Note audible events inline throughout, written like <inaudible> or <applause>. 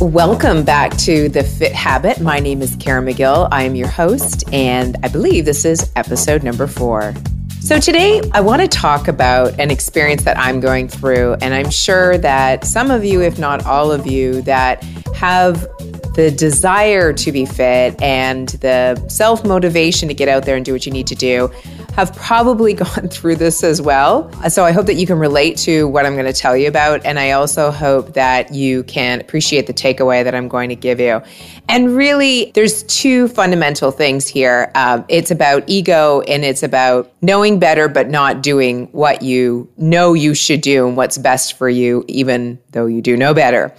Welcome back to The Fit Habit. My name is Caren Magill. I am your host, and I believe this is episode number four. So, today I want to talk about an experience that I'm going through, and I'm sure that some of you, if not all of you, that have the desire to be fit and the self motivation to get out there and do what you need to do have probably <laughs> gone through this as well. So I hope that you can relate to what I'm going to tell you about. And I also hope that you can appreciate the takeaway that I'm going to give you. And really, there's two fundamental things here um, it's about ego and it's about knowing better, but not doing what you know you should do and what's best for you, even though you do know better.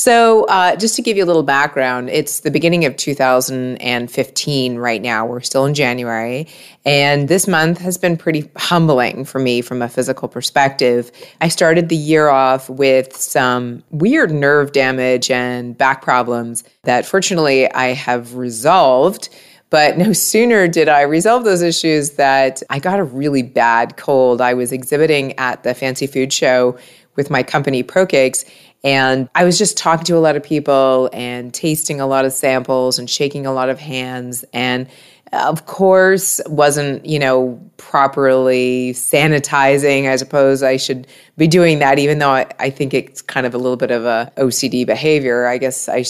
So, uh, just to give you a little background, it's the beginning of 2015 right now. We're still in January. And this month has been pretty humbling for me from a physical perspective. I started the year off with some weird nerve damage and back problems that fortunately I have resolved. But no <laughs> sooner did I resolve those issues that I got a really bad cold. I was exhibiting at the fancy food show with my company ProCakes and I was just talking to a lot of people and tasting a lot of samples and shaking a lot of hands. And uh, of course, wasn't, you know, properly sanitizing. I suppose I should be doing that, even though I, I think it's kind of a little bit of a OCD behavior. I guess I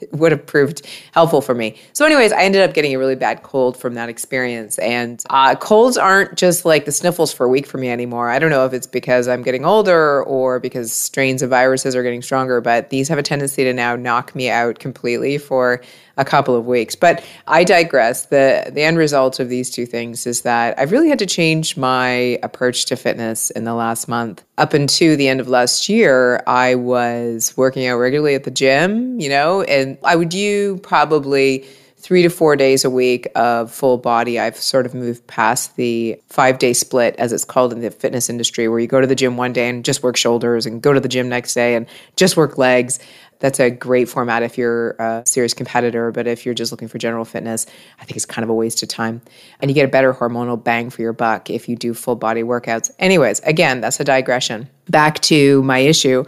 <laughs> would have proved helpful for me. So, anyways, I ended up getting a really bad cold from that experience. And uh, colds aren't just like the sniffles for a week for me anymore. I don't know if it's because I'm getting older or because strains of viruses are getting stronger, but these have a tendency to now knock me out completely for a couple of weeks. But I digress. The the end result of these two things is that I've really had to change my approach to fitness in the last month. Up until the end of last year, I was working out regularly at the gym, you know, and I would do probably three to four days a week of full body. I've sort of moved past the five day split, as it's called in the fitness industry, where you go to the gym one day and just work shoulders and go to the gym next day and just work legs. That's a great format if you're a serious competitor, but if you're just looking for general fitness, I think it's kind of a waste of time. And you get a better hormonal bang for your buck if you do full body workouts. Anyways, again, that's a digression. Back to my issue.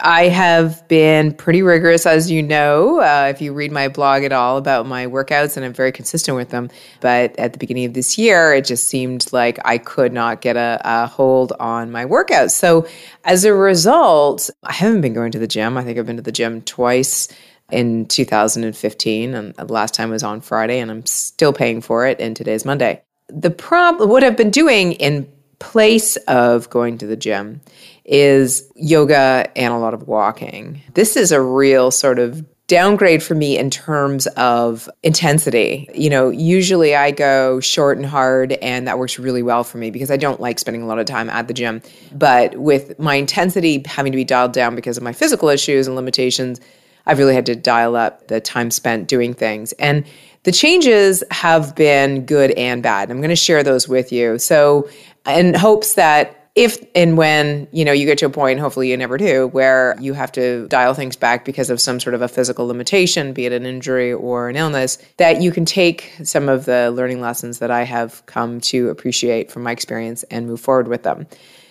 I have been pretty rigorous, as you know, uh, if you read my blog at all about my workouts, and I'm very consistent with them. But at the beginning of this year, it just seemed like I could not get a, a hold on my workouts. So as a result, I haven't been going to the gym. I think I've been to the gym twice in 2015, and the last time was on Friday, and I'm still paying for it, and today's Monday. The problem, what I've been doing in place of going to the gym is yoga and a lot of walking. This is a real sort of downgrade for me in terms of intensity. You know, usually I go short and hard, and that works really well for me because I don't like spending a lot of time at the gym. But with my intensity having to be dialed down because of my physical issues and limitations, I've really had to dial up the time spent doing things. And the changes have been good and bad. I'm going to share those with you. So, in hopes that if and when you know you get to a point hopefully you never do where you have to dial things back because of some sort of a physical limitation be it an injury or an illness that you can take some of the learning lessons that i have come to appreciate from my experience and move forward with them.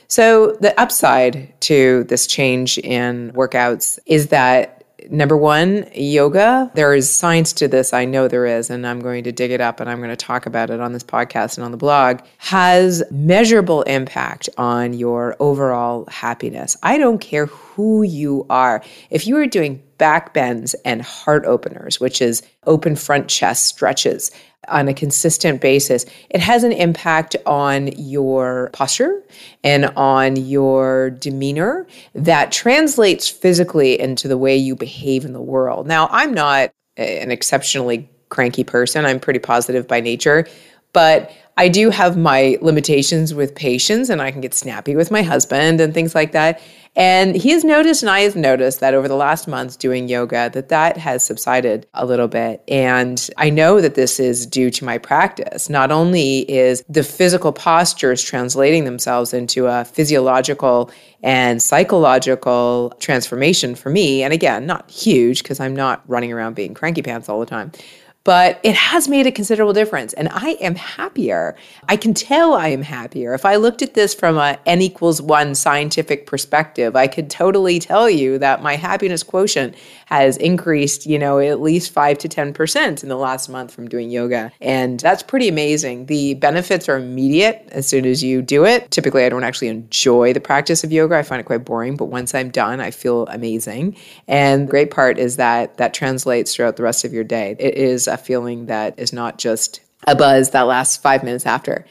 So the upside to this change in workouts is that Number one, yoga. There is science to this. I know there is, and I'm going to dig it up and I'm going to talk about it on this podcast and on the blog. Has measurable impact on your overall happiness. I don't care who you are. If you are doing back bends and heart openers, which is open front chest stretches, on a consistent basis, it has an impact on your posture and on your demeanor that translates physically into the way you behave in the world. Now, I'm not an exceptionally cranky person, I'm pretty positive by nature, but I do have my limitations with patience and I can get snappy with my husband and things like that. And he has noticed, and I have noticed that over the last month doing yoga, that that has subsided a little bit. And I know that this is due to my practice. Not only is the physical postures translating themselves into a physiological and psychological transformation for me, and again, not huge because I'm not running around being cranky pants all the time but it has made a considerable difference. And I am happier. I can tell I am happier. If I looked at this from a n equals one scientific perspective, I could totally tell you that my happiness quotient has increased, you know, at least five to 10% in the last month from doing yoga. And that's pretty amazing. The benefits are immediate as soon as you do it. Typically, I don't actually enjoy the practice of yoga. I find it quite boring, but once I'm done, I feel amazing. And the great part is that that translates throughout the rest of your day. It is a feeling that is not just a buzz that lasts five minutes after.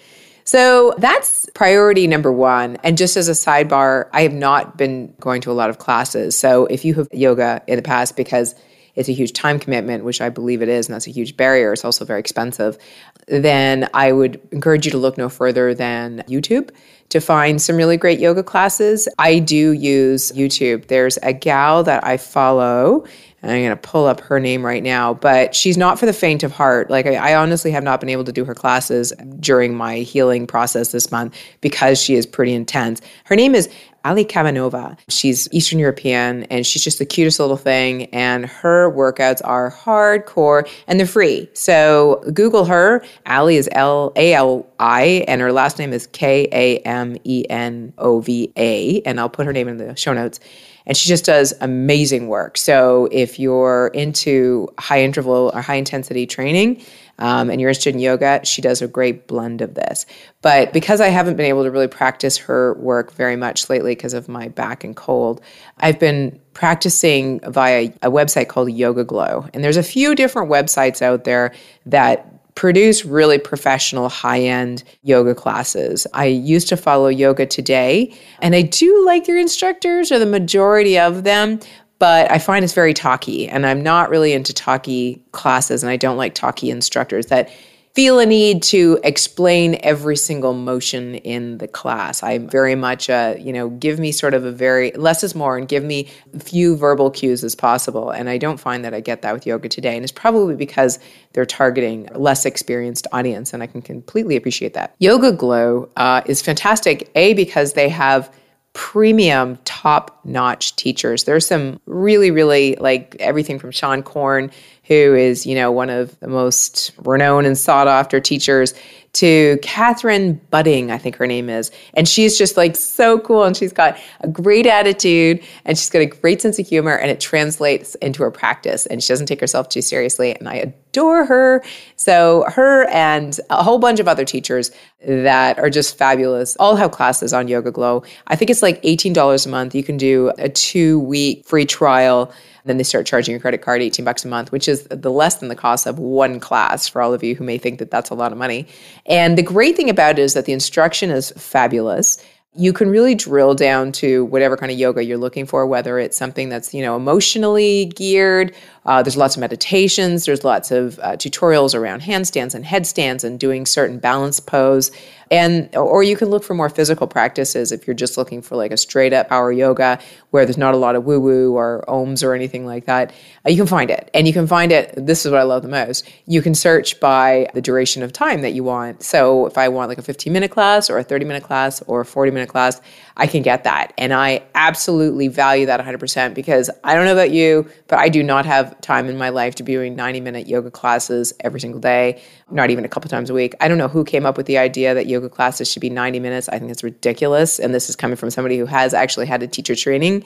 So that's priority number one. And just as a sidebar, I have not been going to a lot of classes. So if you have yoga in the past because it's a huge time commitment, which I believe it is, and that's a huge barrier. It's also very expensive. Then I would encourage you to look no further than YouTube to find some really great yoga classes. I do use YouTube. There's a gal that I follow and I'm going to pull up her name right now, but she's not for the faint of heart. Like, I, I, honestly have not been able to do her classes during my healing process this month because she is pretty intense. Her name is Ali Kamenova. She's Eastern European and she's just the cutest little thing. And her workouts are hardcore and they're free. So Google her. Ali is L A L I and her last name is K A M E N O V A. And I'll put her name in the show notes and she just does amazing work. So if you're into high interval or high intensity training, um, and you're interested in yoga, she does a great blend of this. But because I haven't been able to really practice her work very much lately because of my back and cold, I've been practicing via a website called YogaGlo. And there's a few different websites out there that produce really professional high end yoga classes. I used to follow Yoga Today, and I do like their instructors, or the majority of them, but I find it's very talky, and I'm not really into talky classes, and I don't like talky instructors that feel a need to explain every single motion in the class. I'm very much a, you know, give me sort of a very less is more and give me few verbal cues as possible. And I don't find that I get that with yoga today. And it's probably because they're targeting a less experienced audience. And I can completely appreciate that. YogaGlo uh, is fantastic, A, because they have premium top notch teachers. There's some really, really like everything from Seane Corn who is, you know, one of the most renowned and sought after teachers, to Kathryn Budig, I think her name is. And she's just like so cool. And she's got a great attitude and she's got a great sense of humor and it translates into her practice. And she doesn't take herself too seriously. And I adore her. So, her and a whole bunch of other teachers that are just fabulous all have classes on YogaGlo. I think it's like $18 a month. You can do a two week free trial then they start charging your credit card 18 bucks a month, which is the less than the cost of one class for all of you who may think that that's a lot of money. And the great thing about it is that the instruction is fabulous you can really drill down to whatever kind of yoga you're looking for whether it's something that's you know emotionally geared uh, there's lots of meditations there's lots of uh, tutorials around handstands and headstands and doing certain balance pose and or you can look for more physical practices if you're just looking for like a straight up power yoga where there's not a lot of woo woo or ohms or anything like that. Uh, you can find it. And you can find it this is what i love the most you can search by the duration of time that you want. So if i want like a 15 minute class or a 30 minute class or a 40 minute class I can get that. And I absolutely value that 100% because I don't know about you, but I do not have time in my life to be doing 90 minute yoga classes every single day, not even a couple times a week. I don't know who came up with the idea that yoga classes should be 90 minutes. I think it's ridiculous. And this is coming from somebody who has actually had a teacher training.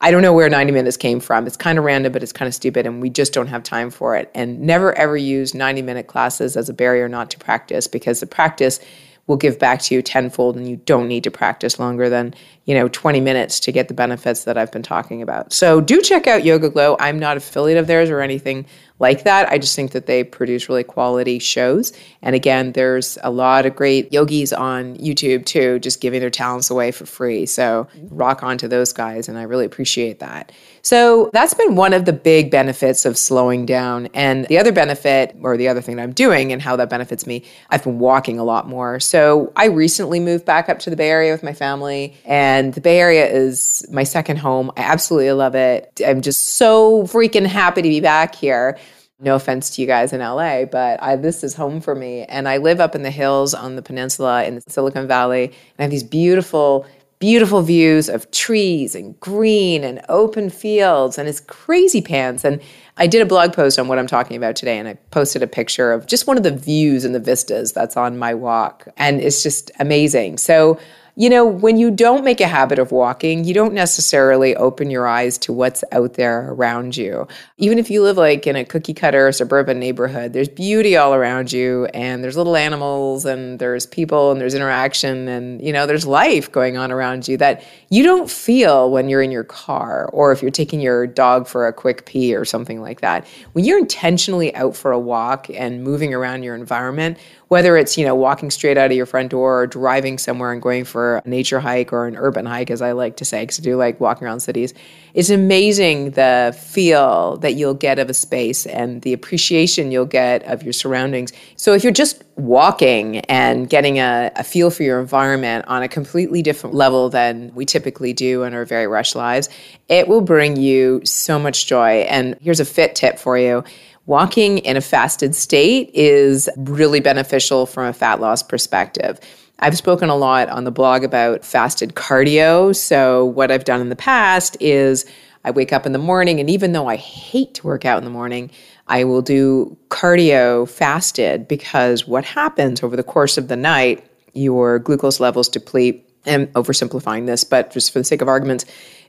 I don't know where 90 minutes came from. It's kind of random, but it's kind of stupid, and we just don't have time for it. And never ever use 90 minute classes as a barrier not to practice because the practice will give back to you tenfold and you don't need to practice longer than you know 20 minutes to get the benefits that i've been talking about so do check out YogaGlo i'm not affiliate of theirs or anything like that. I just think that they produce really quality shows. And again there's a lot of great yogis on youtube too just giving their talents away for free. So rock on to those guys and i really appreciate that so that's been one of the big benefits of slowing down. And the other benefit, or the other thing that I'm doing and how that benefits me, I've been walking a lot more. So I recently moved back up to the Bay Area with my family, and the Bay Area is my second home. I absolutely love it. I'm just so freaking happy to be back here. No offense to you guys in LA, but I, this is home for me. And I live up in the hills on the peninsula in Silicon Valley. And I have these beautiful beautiful views of trees and green and open fields and it's crazy pants. And I did a blog post on what I'm talking about today, and I posted a picture of just one of the views and the vistas that's on my walk. And it's just amazing. So you know, when you don't make a habit of walking, you don't necessarily open your eyes to what's out there around you. Even if you live like in a cookie cutter suburban neighborhood, there's beauty all around you and there's little animals and there's people and there's interaction and, you know, there's life going on around you that you don't feel when you're in your car or if you're taking your dog for a quick pee or something like that. When you're intentionally out for a walk and moving around your environment, whether it's you know walking straight out of your front door or driving somewhere and going for a nature hike or an urban hike as i like to say because i do like walking around cities it's amazing the feel that you'll get of a space and the appreciation you'll get of your surroundings. So if you're just walking and getting a, a feel for your environment on a completely different level than we typically do in our very rushed lives it will bring you so much joy. And here's a fit tip for you walking in a fasted state is really beneficial from a fat loss perspective. I've spoken a lot on the blog about fasted cardio. So, what I've done in the past is I wake up in the morning, and even though I hate to work out in the morning, I will do cardio fasted because what happens over the course of the night, your glucose levels deplete. I'm oversimplifying this, but just for the sake of arguments,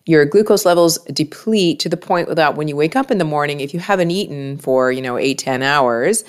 your glucose levels deplete to the point that when you wake up in the morning, if you haven't eaten for, you know, eight, 10 hours,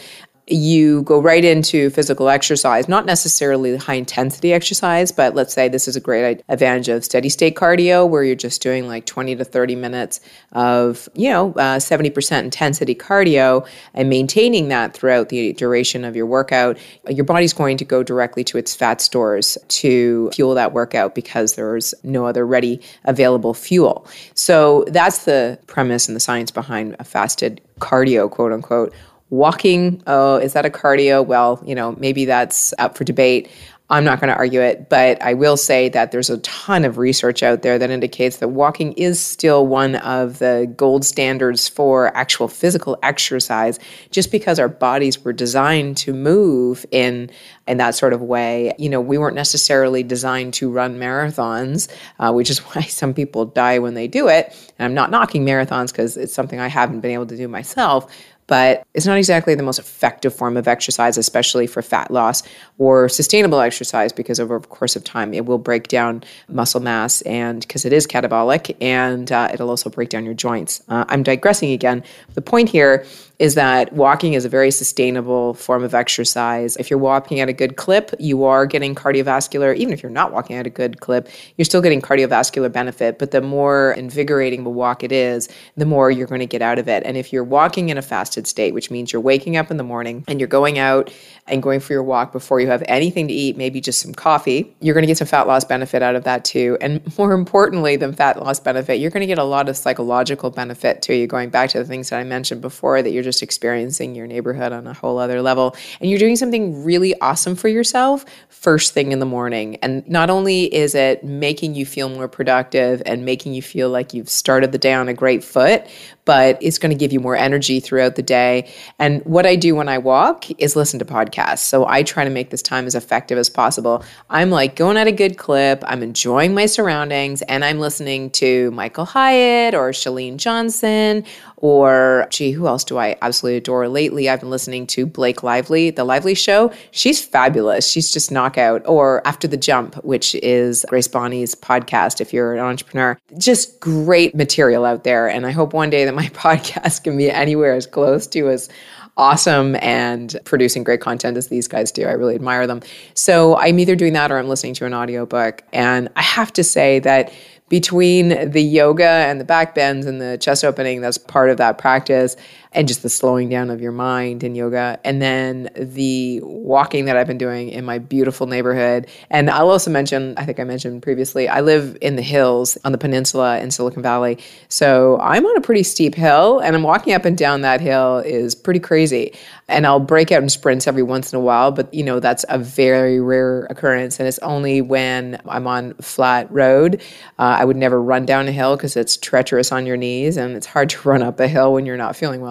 you go right into physical exercise, not necessarily high intensity exercise, but let's say this is a great advantage of steady state cardio where you're just doing like 20 to 30 minutes of, you know, uh, 70% intensity cardio and maintaining that throughout the duration of your workout. Your body's going to go directly to its fat stores to fuel that workout because there's no other ready available fuel. So that's the premise and the science behind a fasted cardio, quote unquote Walking, oh, is that a cardio? Well, you know, maybe that's up for debate. I'm not going to argue it, but I will say that there's a ton of research out there that indicates that walking is still one of the gold standards for actual physical exercise, just because our bodies were designed to move in in that sort of way. You know, we weren't necessarily designed to run marathons, uh, which is <laughs> why some people die when they do it. And I'm not knocking marathons because it's something I haven't been able to do myself but it's not exactly the most effective form of exercise, especially for fat loss or sustainable exercise, because over the course of time, it will break down muscle mass and because it is catabolic and uh, it'll also break down your joints. Uh, I'm digressing again. The point here is that walking is a very sustainable form of exercise. If you're walking at a good clip, you are getting cardiovascular, even if you're not walking at a good clip, you're still getting cardiovascular benefit. But the more invigorating the walk it is, the more you're going to get out of it. And if you're walking in a fasted state, which means you're waking up in the morning and you're going out and going for your walk before you have anything to eat, maybe just some coffee, you're going to get some fat loss benefit out of that too. And <laughs> more importantly than fat loss benefit, you're going to get a lot of psychological benefit to you, going back to the things that I mentioned before that you're just experiencing your neighborhood on a whole other level. And you're doing something really awesome for yourself first thing in the morning. And not only is it making you feel more productive and making you feel like you've started the day on a great foot, but it's going to give you more energy throughout the day. And what I do when I walk is listen to podcasts. So I try to make this time as effective as possible. I'm like going at a good clip, I'm enjoying my surroundings, and I'm listening to Michael Hyatt or Chalene Johnson or gee, who else do I absolutely adore? Lately, I've been listening to Blake Lively, The Lively Show. She's fabulous. She's just knockout. Or After the Jump, which is Grace Bonney's podcast, if you're an entrepreneur. Just great material out there. And I hope one day that my <laughs> podcast can be anywhere as close to as awesome and producing great content as these guys do. I really admire them. So I'm either doing that or I'm listening to an audiobook. And I have to say that between the yoga and the back bends and the chest opening, that's part of that practice and just the slowing down of your mind in yoga. And then the walking that I've been doing in my beautiful neighborhood. And I'll also mention, I think I mentioned previously, I live in the hills on the peninsula in Silicon Valley. So I'm on a pretty steep hill and I'm walking up and down that hill is pretty crazy. And I'll break out in sprints every once in a while, but you know, that's a very rare occurrence. And it's only when I'm on flat road. Uh, I would never run down a hill because it's treacherous on your knees and it's hard to <laughs> run up a hill when you're not feeling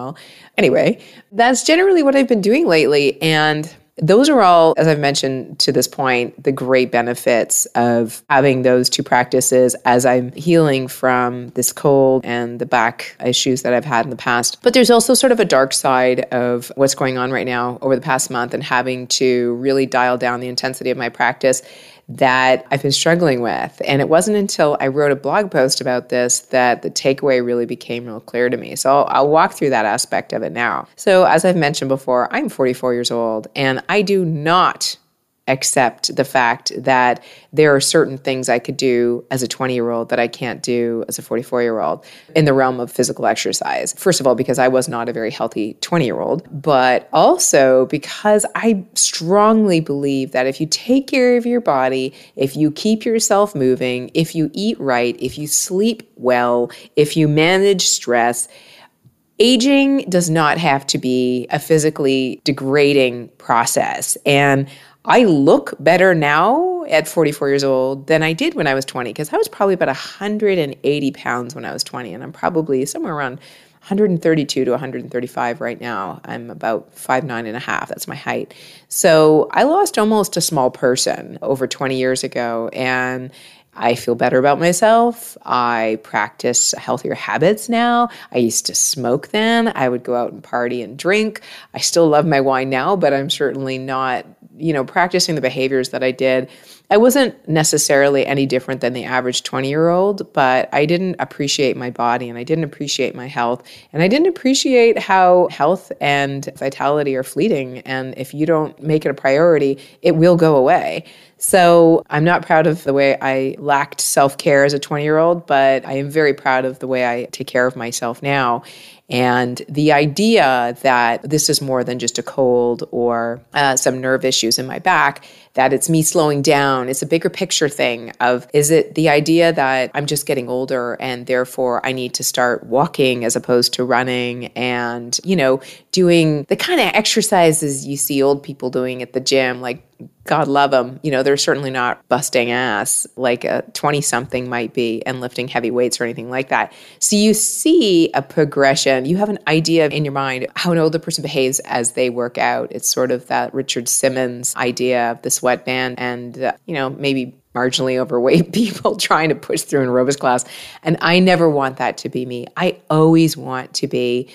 Anyway, that's generally what I've been doing lately. And those are all, as I've mentioned to this point, the great benefits of having those two practices as I'm healing from this cold and the back issues that I've had in the past. But there's also sort of a dark side of what's going on right now over the past month and having to really dial down the intensity of my practice that I've been struggling with. And it wasn't until I wrote a blog post about this that the takeaway really became real clear to me. So I'll, I'll, walk through that aspect of it now. So, as I've mentioned before, I'm 44 years old and I do not accept the fact that there are certain things I could do as a 20 year old that I can't do as a 44 year old in the realm of physical exercise. First of all, because I was not a very healthy 20 year old, but also because I strongly believe that if you take care of your body, if you keep yourself moving, if you eat right, if you sleep well, if you manage stress, aging does not have to be a physically degrading process. And I look better now at 44 years old than I did when I was 20 because I was probably about 180 pounds when I was 20, and I'm probably somewhere around 132 to 135 right now. I'm about five nine and a half. That's my height. So I lost almost a small person over 20 years ago, and I feel better about myself. I practice healthier habits now. I used to smoke then. I would go out and party and drink. I still love my wine now, but I'm certainly not you know, practicing the behaviors that I did, I wasn't necessarily any different than the average 20 year old, but I didn't appreciate my body and I didn't appreciate my health. And I didn't appreciate how health and vitality are fleeting. And if you don't make it a priority, it will go away. So I'm not proud of the way I lacked self care as a 20 year old, but I am very proud of the way I take care of myself now. And the idea that this is more than just a cold or uh, some nerve issues in my back, that it's me slowing down, it's a bigger picture thing of is it the idea that I'm just getting older and therefore I need to start walking as opposed to running and, you know, doing the kind of exercises you see old people doing at the gym, like God love them. You know, they're certainly not busting ass like a 20 something might be and lifting heavy weights or anything like that. So you see a progression. You have an idea in your mind how an older person behaves as they work out. It's sort of that Richard Simmons idea of the sweatband and, uh, you know, maybe marginally overweight <laughs> people trying to push through an aerobics class. And I never want that to be me. I always want to be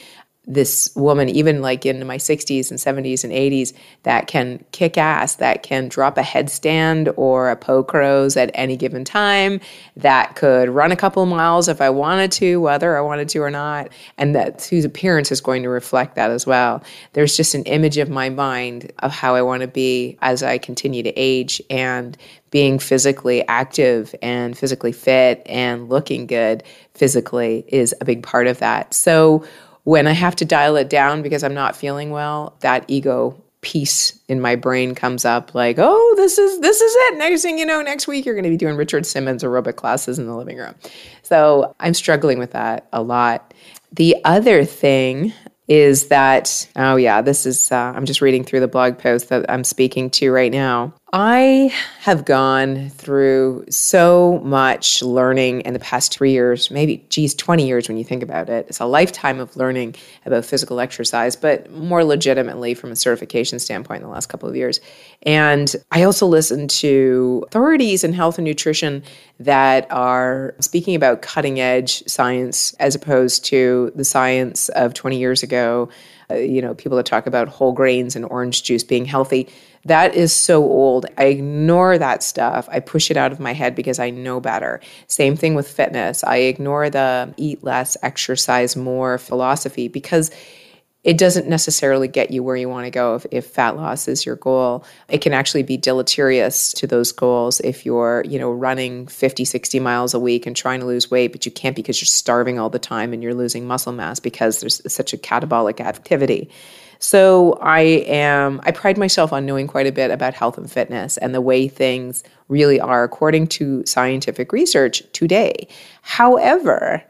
this woman, even like in my 60s and 70s and 80s, that can kick ass, that can drop a headstand or a poke at any given time, that could run a couple miles if I wanted to, whether I wanted to or not, and that whose appearance is going to reflect that as well. There's just an image of my mind of how I want to be as I continue to age and being physically active and physically fit and looking good physically is a big part of that. So when I have to dial it down because I'm not feeling well, that ego piece in my brain comes up like, oh, this is this is it. Next thing you know, next week you're going to be doing Richard Simmons aerobic classes in the living room. So I'm struggling with that a lot. The other thing is that oh yeah this is uh, i'm just reading through the blog post that i'm speaking to right now I have gone through so much learning in the past three years, maybe, geez, 20 years when you think about it. It's a lifetime of learning about physical exercise, but more legitimately from a certification standpoint in the last couple of years. And I also listen to authorities in health and nutrition that are speaking about cutting edge science as opposed to the science of 20 years ago. Uh, you know, people that talk about whole grains and orange juice being healthy that is so old. I ignore that stuff. I push it out of my head because I know better. Same thing with fitness. I ignore the eat less, exercise more philosophy because it doesn't necessarily get you where you want to go if, if, fat loss is your goal it can actually be deleterious to those goals if you're you know running 50 60 miles a week and trying to lose weight but you can't because you're starving all the time and you're losing muscle mass because there's such a catabolic activity so I am I pride myself on knowing quite a bit about health and fitness and the way things really are according to scientific research today. However,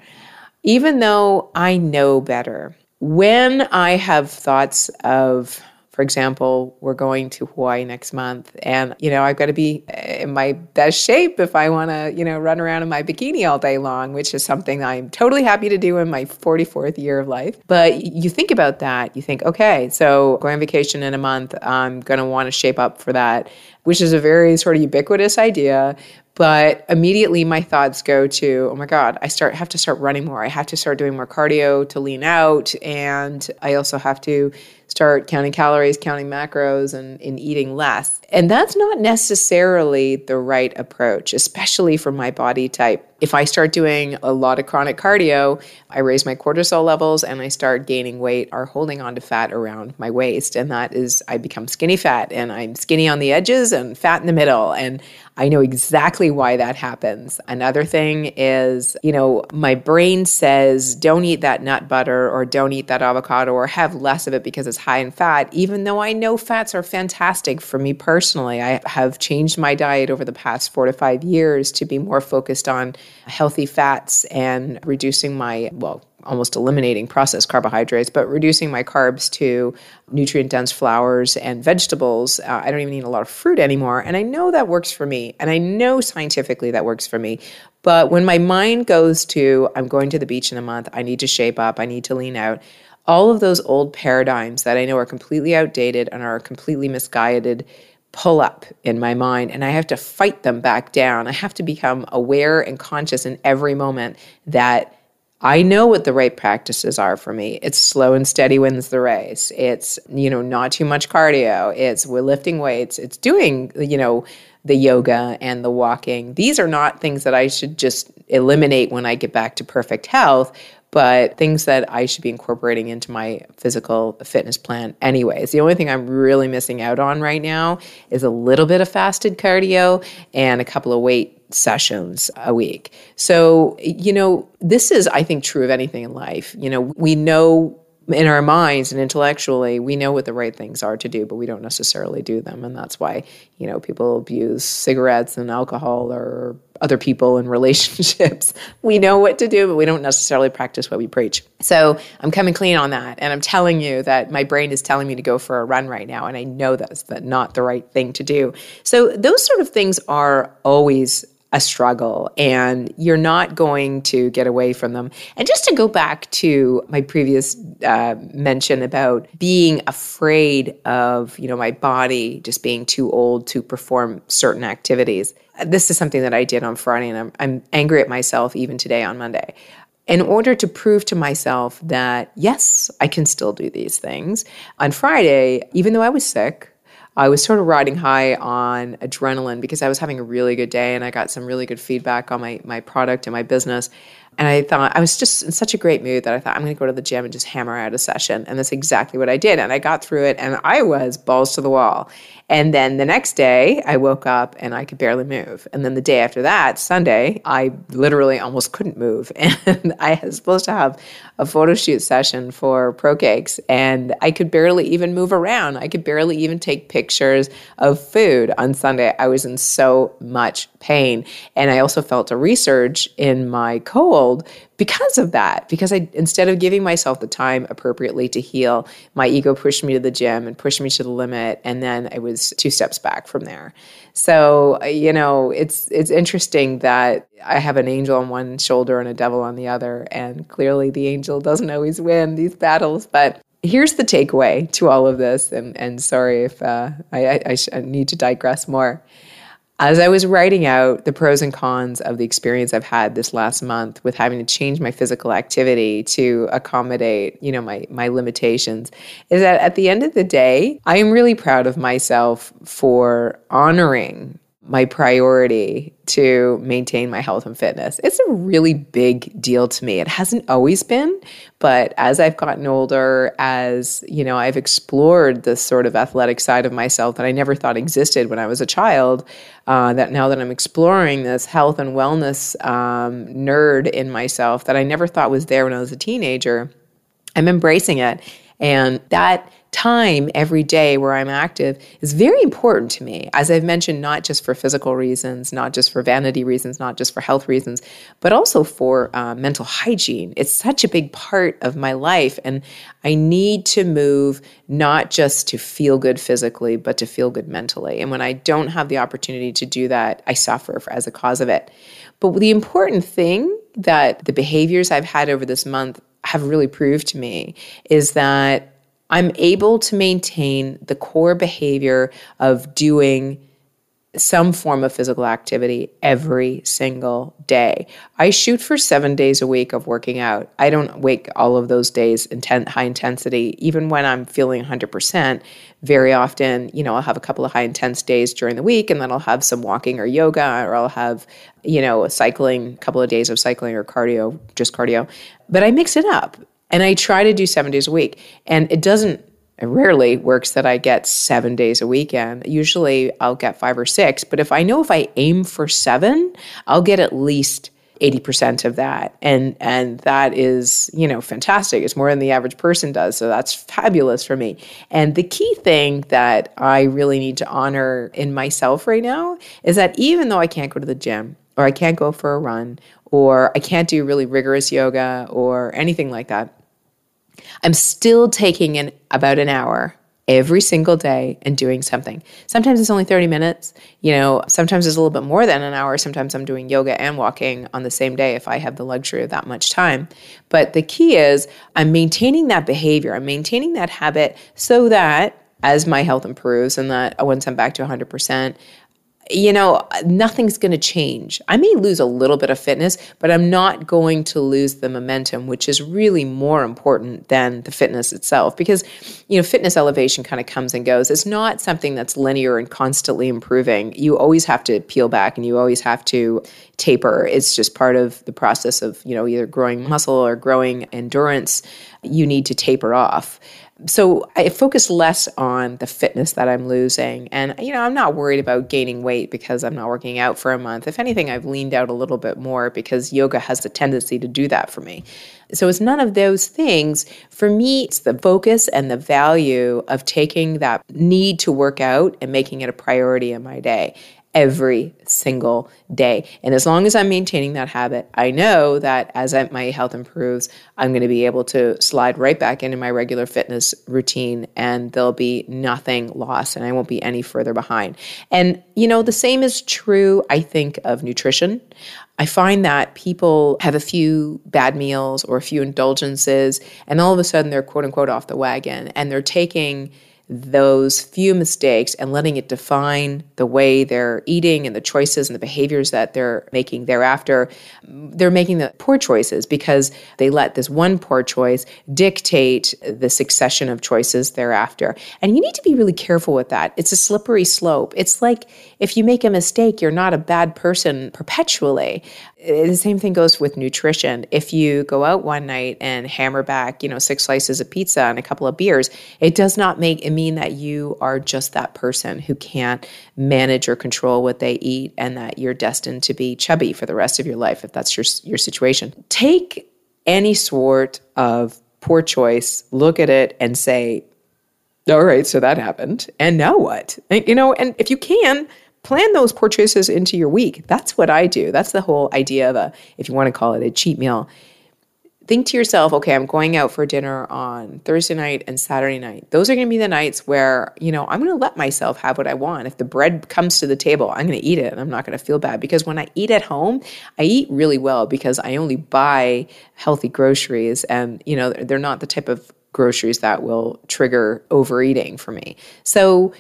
even though I know better, when I have thoughts of For example, we're going to Hawaii next month, and you know I've got to be in my best shape if I want to, you know, run around in my bikini all day long, which is something I'm totally happy to do in my 44th year of life. But you think about that, you think, okay, so going on vacation in a month, I'm going to want to shape up for that, which is a very sort of ubiquitous idea. But immediately my thoughts go to, oh my God, I start have to start running more. I have to start doing more cardio to lean out. And I also have to start counting calories, counting macros, and, and eating less. And that's not necessarily the right approach, especially for my body type. If I start doing a lot of chronic cardio, I raise my cortisol levels and I start gaining weight or holding on to fat around my waist. And that is, I become skinny fat and I'm skinny on the edges and fat in the middle. And I know exactly why that happens. Another thing is, you know, my brain says, don't eat that nut butter or don't eat that avocado or have less of it because it's high in fat, even though I know fats are fantastic for me personally. I have changed my diet over the past four to five years to be more focused on healthy fats and reducing my, well, almost eliminating processed carbohydrates, but reducing my carbs to nutrient dense flours and vegetables. Uh, I don't even eat a lot of fruit anymore. And I know that works for me. And I know scientifically that works for me. But when my mind goes to, I'm going to the beach in a month, I need to shape up, I need to lean out, all of those old paradigms that I know are completely outdated and are completely misguided pull up in my mind and I have to fight them back down. I have to become aware and conscious in every moment that I know what the right practices are for me. It's slow and steady wins the race. It's, you know, not too much cardio. It's we're lifting weights. It's doing, you know, the yoga and the walking. These are not things that I should just eliminate when I get back to perfect health, but things that I should be incorporating into my physical fitness plan anyways. The only thing I'm really missing out on right now is a little bit of fasted cardio and a couple of weight sessions a week. So, you know, this is, I think, true of anything in life. You know, we know in our minds and intellectually, we know what the right things are to do, but we don't necessarily do them. And that's why, you know, people abuse cigarettes and alcohol or other people in <laughs> relationships. we know what to do, but we don't necessarily practice what we preach. So I'm coming clean on that. And I'm telling you that my brain is telling me to go for a run right now. And I know that's not the right thing to do. So those sort of things are always a struggle and you're not going to get away from them. And just to go back to my previous uh, mention about being afraid of, you know, my body just being too old to perform certain activities. This is something that I did on Friday and I'm, I'm angry at myself even today on Monday. In order to prove to myself that, yes, I can still do these things, on Friday, even though I was sick, I was sort of riding high on adrenaline because I was having a really good day and I got some really good feedback on my my product and my business. And I thought I was just in such a great mood that I thought I'm going to go to the gym and just hammer out a session. And that's exactly what I did. And I got through it and I was balls to the wall. And then the next day, I woke up and I could barely move. And then the day after that, Sunday, I literally almost couldn't move. <laughs> And I was supposed to have a photo shoot session for ProCakes, and I could barely even move around. I could barely even take pictures of food on Sunday. I was in so much pain. And I also felt a resurge in my cold because of that because i instead of giving myself the time appropriately to heal my ego pushed me to the gym and pushed me to the limit and then i was two steps back from there. So you know it's it's interesting that i have an angel on one shoulder and a devil on the other and clearly the angel doesn't always win these battles but here's the takeaway to all of this and and sorry if uh, I, I, I need to digress more as I was writing out the pros and cons of the experience I've had this last month with having to change my physical activity to accommodate, you know, my my limitations, is that at the end of the day, I am really proud of myself for honoring my priority to maintain my health and fitness. It's a really big deal to me. It hasn't always been, but as I've gotten older, as you know, I've explored this sort of athletic side of myself that I never thought existed when I was a child. Uh, that now that I'm exploring this health and wellness um, nerd in myself that I never thought was there when I was a teenager, I'm embracing it And that time every day where I'm active is very important to me. As I've mentioned, not just for physical reasons, not just for vanity reasons, not just for health reasons, but also for uh, mental hygiene. It's such a big part of my life. And I need to move not just to feel good physically, but to feel good mentally. And when I don't have the opportunity to do that, I suffer for, as a cause of it. But the important thing that the behaviors I've had over this month have really proved to me is that I'm able to maintain the core behavior of doing some form of physical activity every single day. I shoot for seven days a week of working out. I don't wake all of those days intent, high intensity, even when I'm feeling 100%. Very often, you know, I'll have a couple of high intense days during the week, and then I'll have some walking or yoga, or I'll have, you know, cycling, a couple of days of cycling or cardio, just cardio. But I mix it up. And I try to do seven days a week. And it doesn't, it rarely works that I get seven days a weekend. Usually I'll get five or six. But if I know if I aim for seven, I'll get at least 80% of that. And and that is, you know, fantastic. It's more than the average person does. So that's fabulous for me. And the key thing that I really need to honor in myself right now is that even though I can't go to the gym or I can't go for a run or I can't do really rigorous yoga or anything like that, I'm still taking in about an hour every single day and doing something. Sometimes it's only 30 minutes. You know, sometimes it's a little bit more than an hour. Sometimes I'm doing yoga and walking on the same day if I have the luxury of that much time. But the key is I'm maintaining that behavior, I'm maintaining that habit so that as my health improves and that once I'm back to 100%, you know, nothing's going to change. I may lose a little bit of fitness, but I'm not going to lose the momentum, which is really more important than the fitness itself because, you know, fitness elevation kind of comes and goes. It's not something that's linear and constantly improving. You always have to peel back and you always have to taper. It's just part of the process of, you know, either growing muscle or growing endurance. You need to taper off so I focus less on the fitness that I'm losing. And, you know, I'm not worried about gaining weight because I'm not working out for a month. If anything, I've leaned out a little bit more because yoga has a tendency to do that for me. So it's none of those things. For me, it's the focus and the value of taking that need to work out and making it a priority in my day every single day. And as long as I'm maintaining that habit, I know that as I, my health improves, I'm going to be able to slide right back into my regular fitness routine and there'll be nothing lost and I won't be any further behind. And, you know, the same is true, I think, of nutrition. I find that people have a few bad meals or a few indulgences, and all of a sudden they're quote unquote off the wagon and they're taking those few mistakes and letting it define the way they're eating and the choices and the behaviors that they're making thereafter, they're making the poor choices because they let this one poor choice dictate the succession of choices thereafter. And you need to be really careful with that. It's a slippery slope. It's like if you make a mistake, you're not a bad person perpetually. The same thing goes with nutrition. If you go out one night and hammer back, you know, six slices of pizza and a couple of beers, it does not make it mean that you are just that person who can't manage or control what they eat and that you're destined to be chubby for the rest of your life if that's your your situation. Take any sort of poor choice, look at it and say, all right, so that happened. And now what? You know, and if you can, plan those purchases into your week. That's what I do. That's the whole idea of a, if you want to call it a cheat meal. Think to yourself, okay, I'm going out for dinner on Thursday night and Saturday night. Those are going to be the nights where, you know, I'm going to let myself have what I want. If the bread comes to the table, I'm going to eat it and I'm not going to feel bad because when I eat at home, I eat really well because I only buy healthy groceries and, you know, they're not the type of groceries that will trigger overeating for me. So,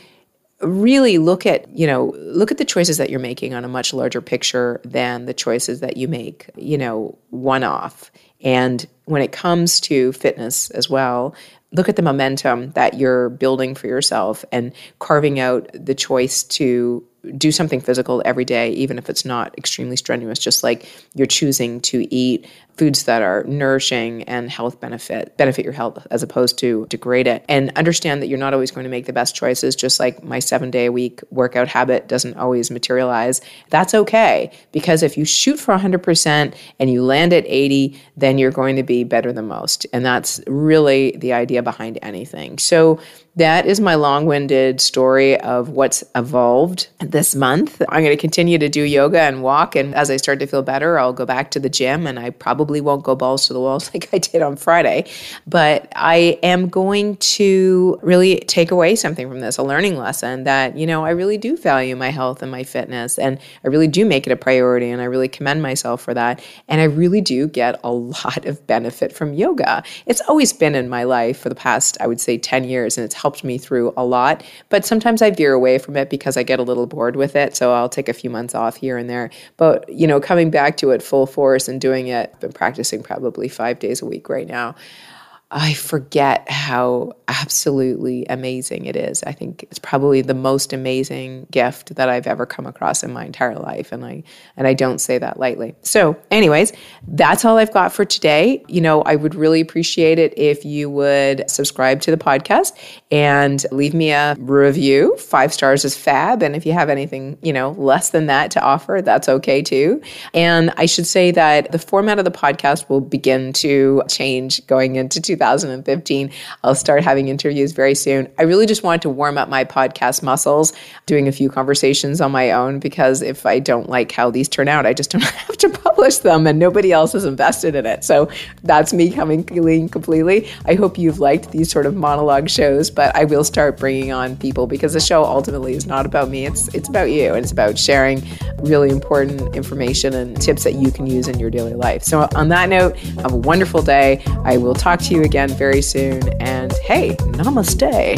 really look at you know look at the choices that you're making on a much larger picture than the choices that you make you know one off and when it comes to fitness as well look at the momentum that you're building for yourself and carving out the choice to do something physical every day, even if it's not extremely strenuous, just like you're choosing to eat foods that are nourishing and health benefit benefit your health as opposed to degrade it. And understand that you're not always going to make the best choices just like my 7 day a week workout habit doesn't always materialize. That's okay because if you shoot for 100% and you land at 80 then you're going to be better than most. And that's really the idea behind anything. So that is my long winded story of what's evolved this month. I'm going to continue to do yoga and walk. And as I start to feel better, I'll go back to the gym and I probably won't go balls to the walls <laughs> like I did on Friday. But I am going to really take away something from this a learning lesson that, you know, I really do value my health and my fitness. And I really do make it a priority. And I really commend myself for that. And I really do get a <laughs> lot of benefit from yoga. It's always been in my life for the past, I would say, 10 years. And it's helped helped me through a lot. But sometimes I veer away from it because I get a little bored with it. So I'll take a few months off here and there. But, you know, coming back to it full force and doing it, I've been practicing probably five days a week right now. I forget how absolutely amazing it is. I think it's probably the most amazing gift that I've ever come across in my entire life and I and I don't say that lightly. So, anyways, that's all I've got for today. You know, I would really appreciate it if you would subscribe to the podcast and leave me a review. 5 stars is fab and if you have anything, you know, less than that to offer, that's okay too. And I should say that the format of the podcast will begin to change going into 2015. I'll start having interviews very soon. I really just wanted to warm up my podcast muscles, doing a few conversations on my own, because if I don't like how these turn out, I just <laughs> don't have to publish them and nobody else is invested in it. So that's me coming clean completely. I hope you've liked these sort of monologue shows, but I will start bringing on people because the show ultimately is not about me. It's it's about you and it's about sharing really important information and tips that you can use in your daily life. So on that note, have a wonderful day. I will talk to you again very soon. And hey, namaste.